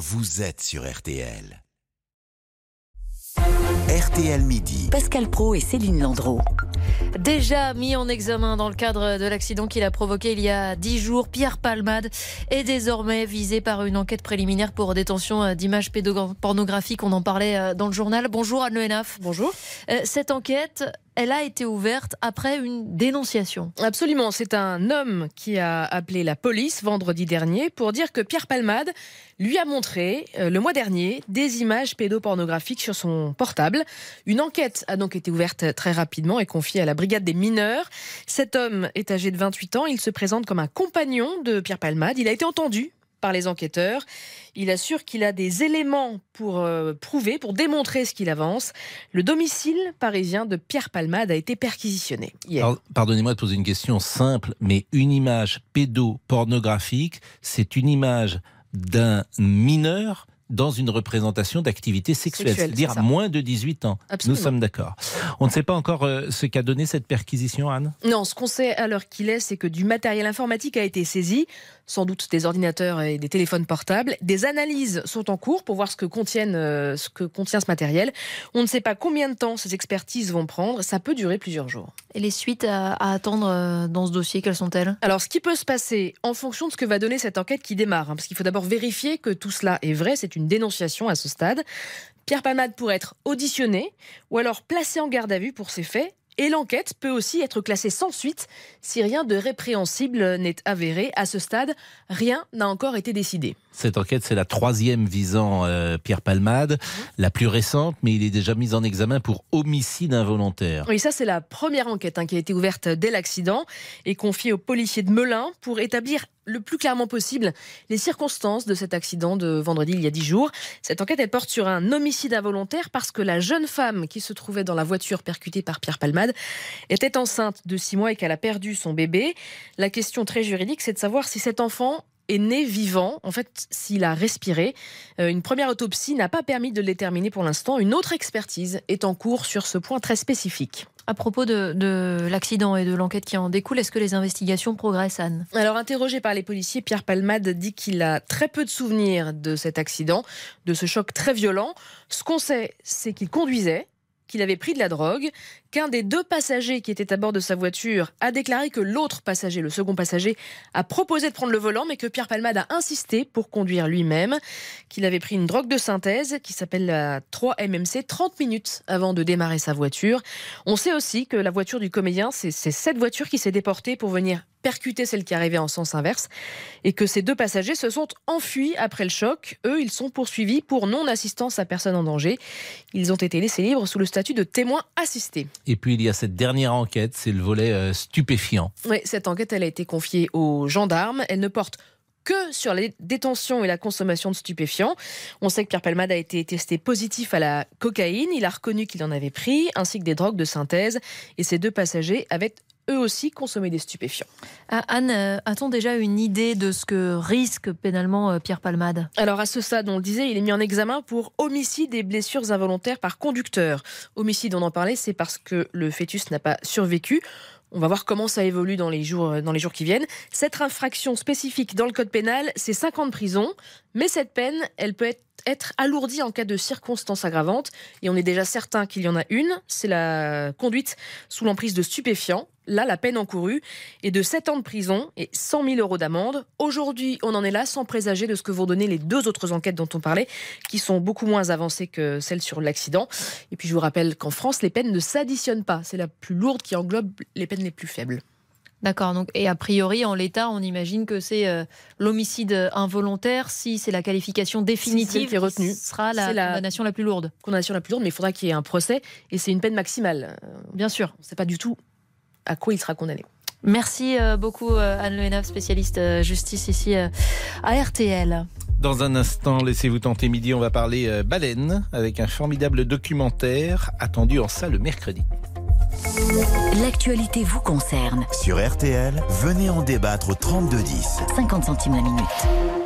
vous êtes sur RTL. RTL Midi. Pascal Pro et Céline Landreau. Déjà mis en examen dans le cadre de l'accident qu'il a provoqué il y a dix jours, Pierre Palmade est désormais visé par une enquête préliminaire pour détention d'images pédopornographiques. On en parlait euh, dans le journal. Bonjour Anne Le Bonjour. Euh, cette enquête, elle a été ouverte après une dénonciation. Absolument, c'est un homme qui a appelé la police vendredi dernier pour dire que Pierre Palmade lui a montré euh, le mois dernier des images pédopornographiques sur son portable. Une enquête a donc été ouverte très rapidement et confiée à la brigade des mineurs. Cet homme est âgé de 28 ans, il se présente comme un compagnon de Pierre Palmade. Il a été entendu par les enquêteurs. Il assure qu'il a des éléments pour euh, prouver, pour démontrer ce qu'il avance. Le domicile parisien de Pierre Palmade a été perquisitionné. Pardonnez-moi de poser une question simple, mais une image pédopornographique, c'est une image d'un mineur dans une représentation d'activité sexuelle, c'est-à-dire moins de 18 ans. Nous sommes d'accord. On ne sait pas encore euh, ce qu'a donné cette perquisition, Anne? Non, ce qu'on sait à l'heure qu'il est, c'est que du matériel informatique a été saisi, sans doute des ordinateurs et des téléphones portables. Des analyses sont en cours pour voir ce que, contiennent, euh, ce que contient ce matériel. On ne sait pas combien de temps ces expertises vont prendre. Ça peut durer plusieurs jours. Et les suites à, attendre euh, dans ce dossier, quelles sont-elles? Alors, ce qui peut se passer en fonction de ce que va donner cette enquête qui démarre, hein, parce qu'il faut d'abord vérifier que tout cela est vrai, c'est une dénonciation à ce stade. Pierre Palmade pourrait être auditionné ou alors placé en garde à vue pour ces faits et l'enquête peut aussi être classée sans suite si rien de répréhensible n'est avéré. À ce stade, rien n'a encore été décidé. Cette enquête, c'est la troisième visant euh, Pierre Palmade, la plus récente, mais il est déjà mis en examen pour homicide involontaire. Oui, ça c'est la première enquête hein, qui a été ouverte dès l'accident et confiée aux policiers de Melun pour établir le plus clairement possible les circonstances de cet accident de vendredi il y a dix jours. Cette enquête, elle porte sur un homicide involontaire parce que la jeune femme qui se trouvait dans la voiture percutée par Pierre Palmade était enceinte de six mois et qu'elle a perdu son bébé. La question très juridique, c'est de savoir si cet enfant est né vivant, en fait, s'il a respiré. Euh, une première autopsie n'a pas permis de le déterminer pour l'instant. Une autre expertise est en cours sur ce point très spécifique. À propos de, l'accident et de l'enquête qui en découle, est-ce que les investigations progressent, Anne? Alors, interrogé par les policiers, Pierre Palmade dit qu'il a très peu de souvenirs de cet accident, de ce choc très violent. Ce qu'on sait, c'est qu'il conduisait, qu'il avait pris de la drogue, qu'un des deux passagers qui étaient à bord de sa voiture a déclaré que l'autre passager, le second passager, a proposé de prendre le volant, mais que Pierre Palmade a insisté pour conduire lui-même, qu'il avait pris une drogue de synthèse qui s'appelle la 3-MMC 30 minutes avant de démarrer sa voiture. On sait aussi que la voiture du comédien, c'est cette voiture qui s'est déportée pour venir percuter celle qui arrivait en sens inverse et que ces deux passagers se sont enfuis après le choc. Eux, ils sont poursuivis pour non-assistance à personne en danger. Ils ont été laissés libres sous le statut de témoins assistés. Et puis il y a cette dernière enquête, c'est le volet euh, stupéfiant. Oui, cette enquête, elle a été confiée aux gendarmes. Elle ne porte que sur les détentions et la consommation de stupéfiants. On sait que Pierre Palmade a été testé positif à la cocaïne. Il a reconnu qu'il en avait pris, ainsi que des drogues de synthèse. Et ces deux passagers avaient eux aussi consommer des stupéfiants. Ah, Anne, euh, a-t-on déjà une idée de ce que risque pénalement euh, Pierre Palmade? Alors à ce stade, on le disait, il est mis en examen pour homicide et blessures involontaires par conducteur. Homicide, on en parlait, c'est parce que le fœtus n'a pas survécu. On va voir comment ça évolue dans les jours, euh, dans les jours qui viennent. Cette infraction spécifique dans le code pénal, c'est 5 ans de prison, mais cette peine, elle peut être être alourdie en cas de circonstances aggravantes. Et on est déjà certain qu'il y en a une, c'est la conduite sous l'emprise de stupéfiants. Là, la peine encourue est de 7 ans de prison et 100 000 euros d'amende. Aujourd'hui, on en est là sans présager de ce que vont donner les deux autres enquêtes dont on parlait, qui sont beaucoup moins avancées que celles sur l'accident. Et puis, je vous rappelle qu'en France, les peines ne s'additionnent pas. C'est la plus lourde qui englobe les peines les plus faibles. D'accord. Donc, et a priori, en l'état, on imagine que c'est euh, l'homicide involontaire. Si c'est la qualification définitive qui est retenue, sera la, condamnation la plus lourde. Condamnation la plus lourde, mais il faudra qu'il y ait un procès et c'est une peine maximale. Bien sûr. Sait pas du tout à quoi il sera condamné. Merci euh, beaucoup euh, Anne Lehenaf, spécialiste euh, justice ici à RTL. Dans un instant, laissez-vous tenter midi, on va parler baleine avec un formidable documentaire attendu en salle le mercredi. L'actualité vous concerne. Sur RTL, venez en débattre au 3210. 50 centimes la minute.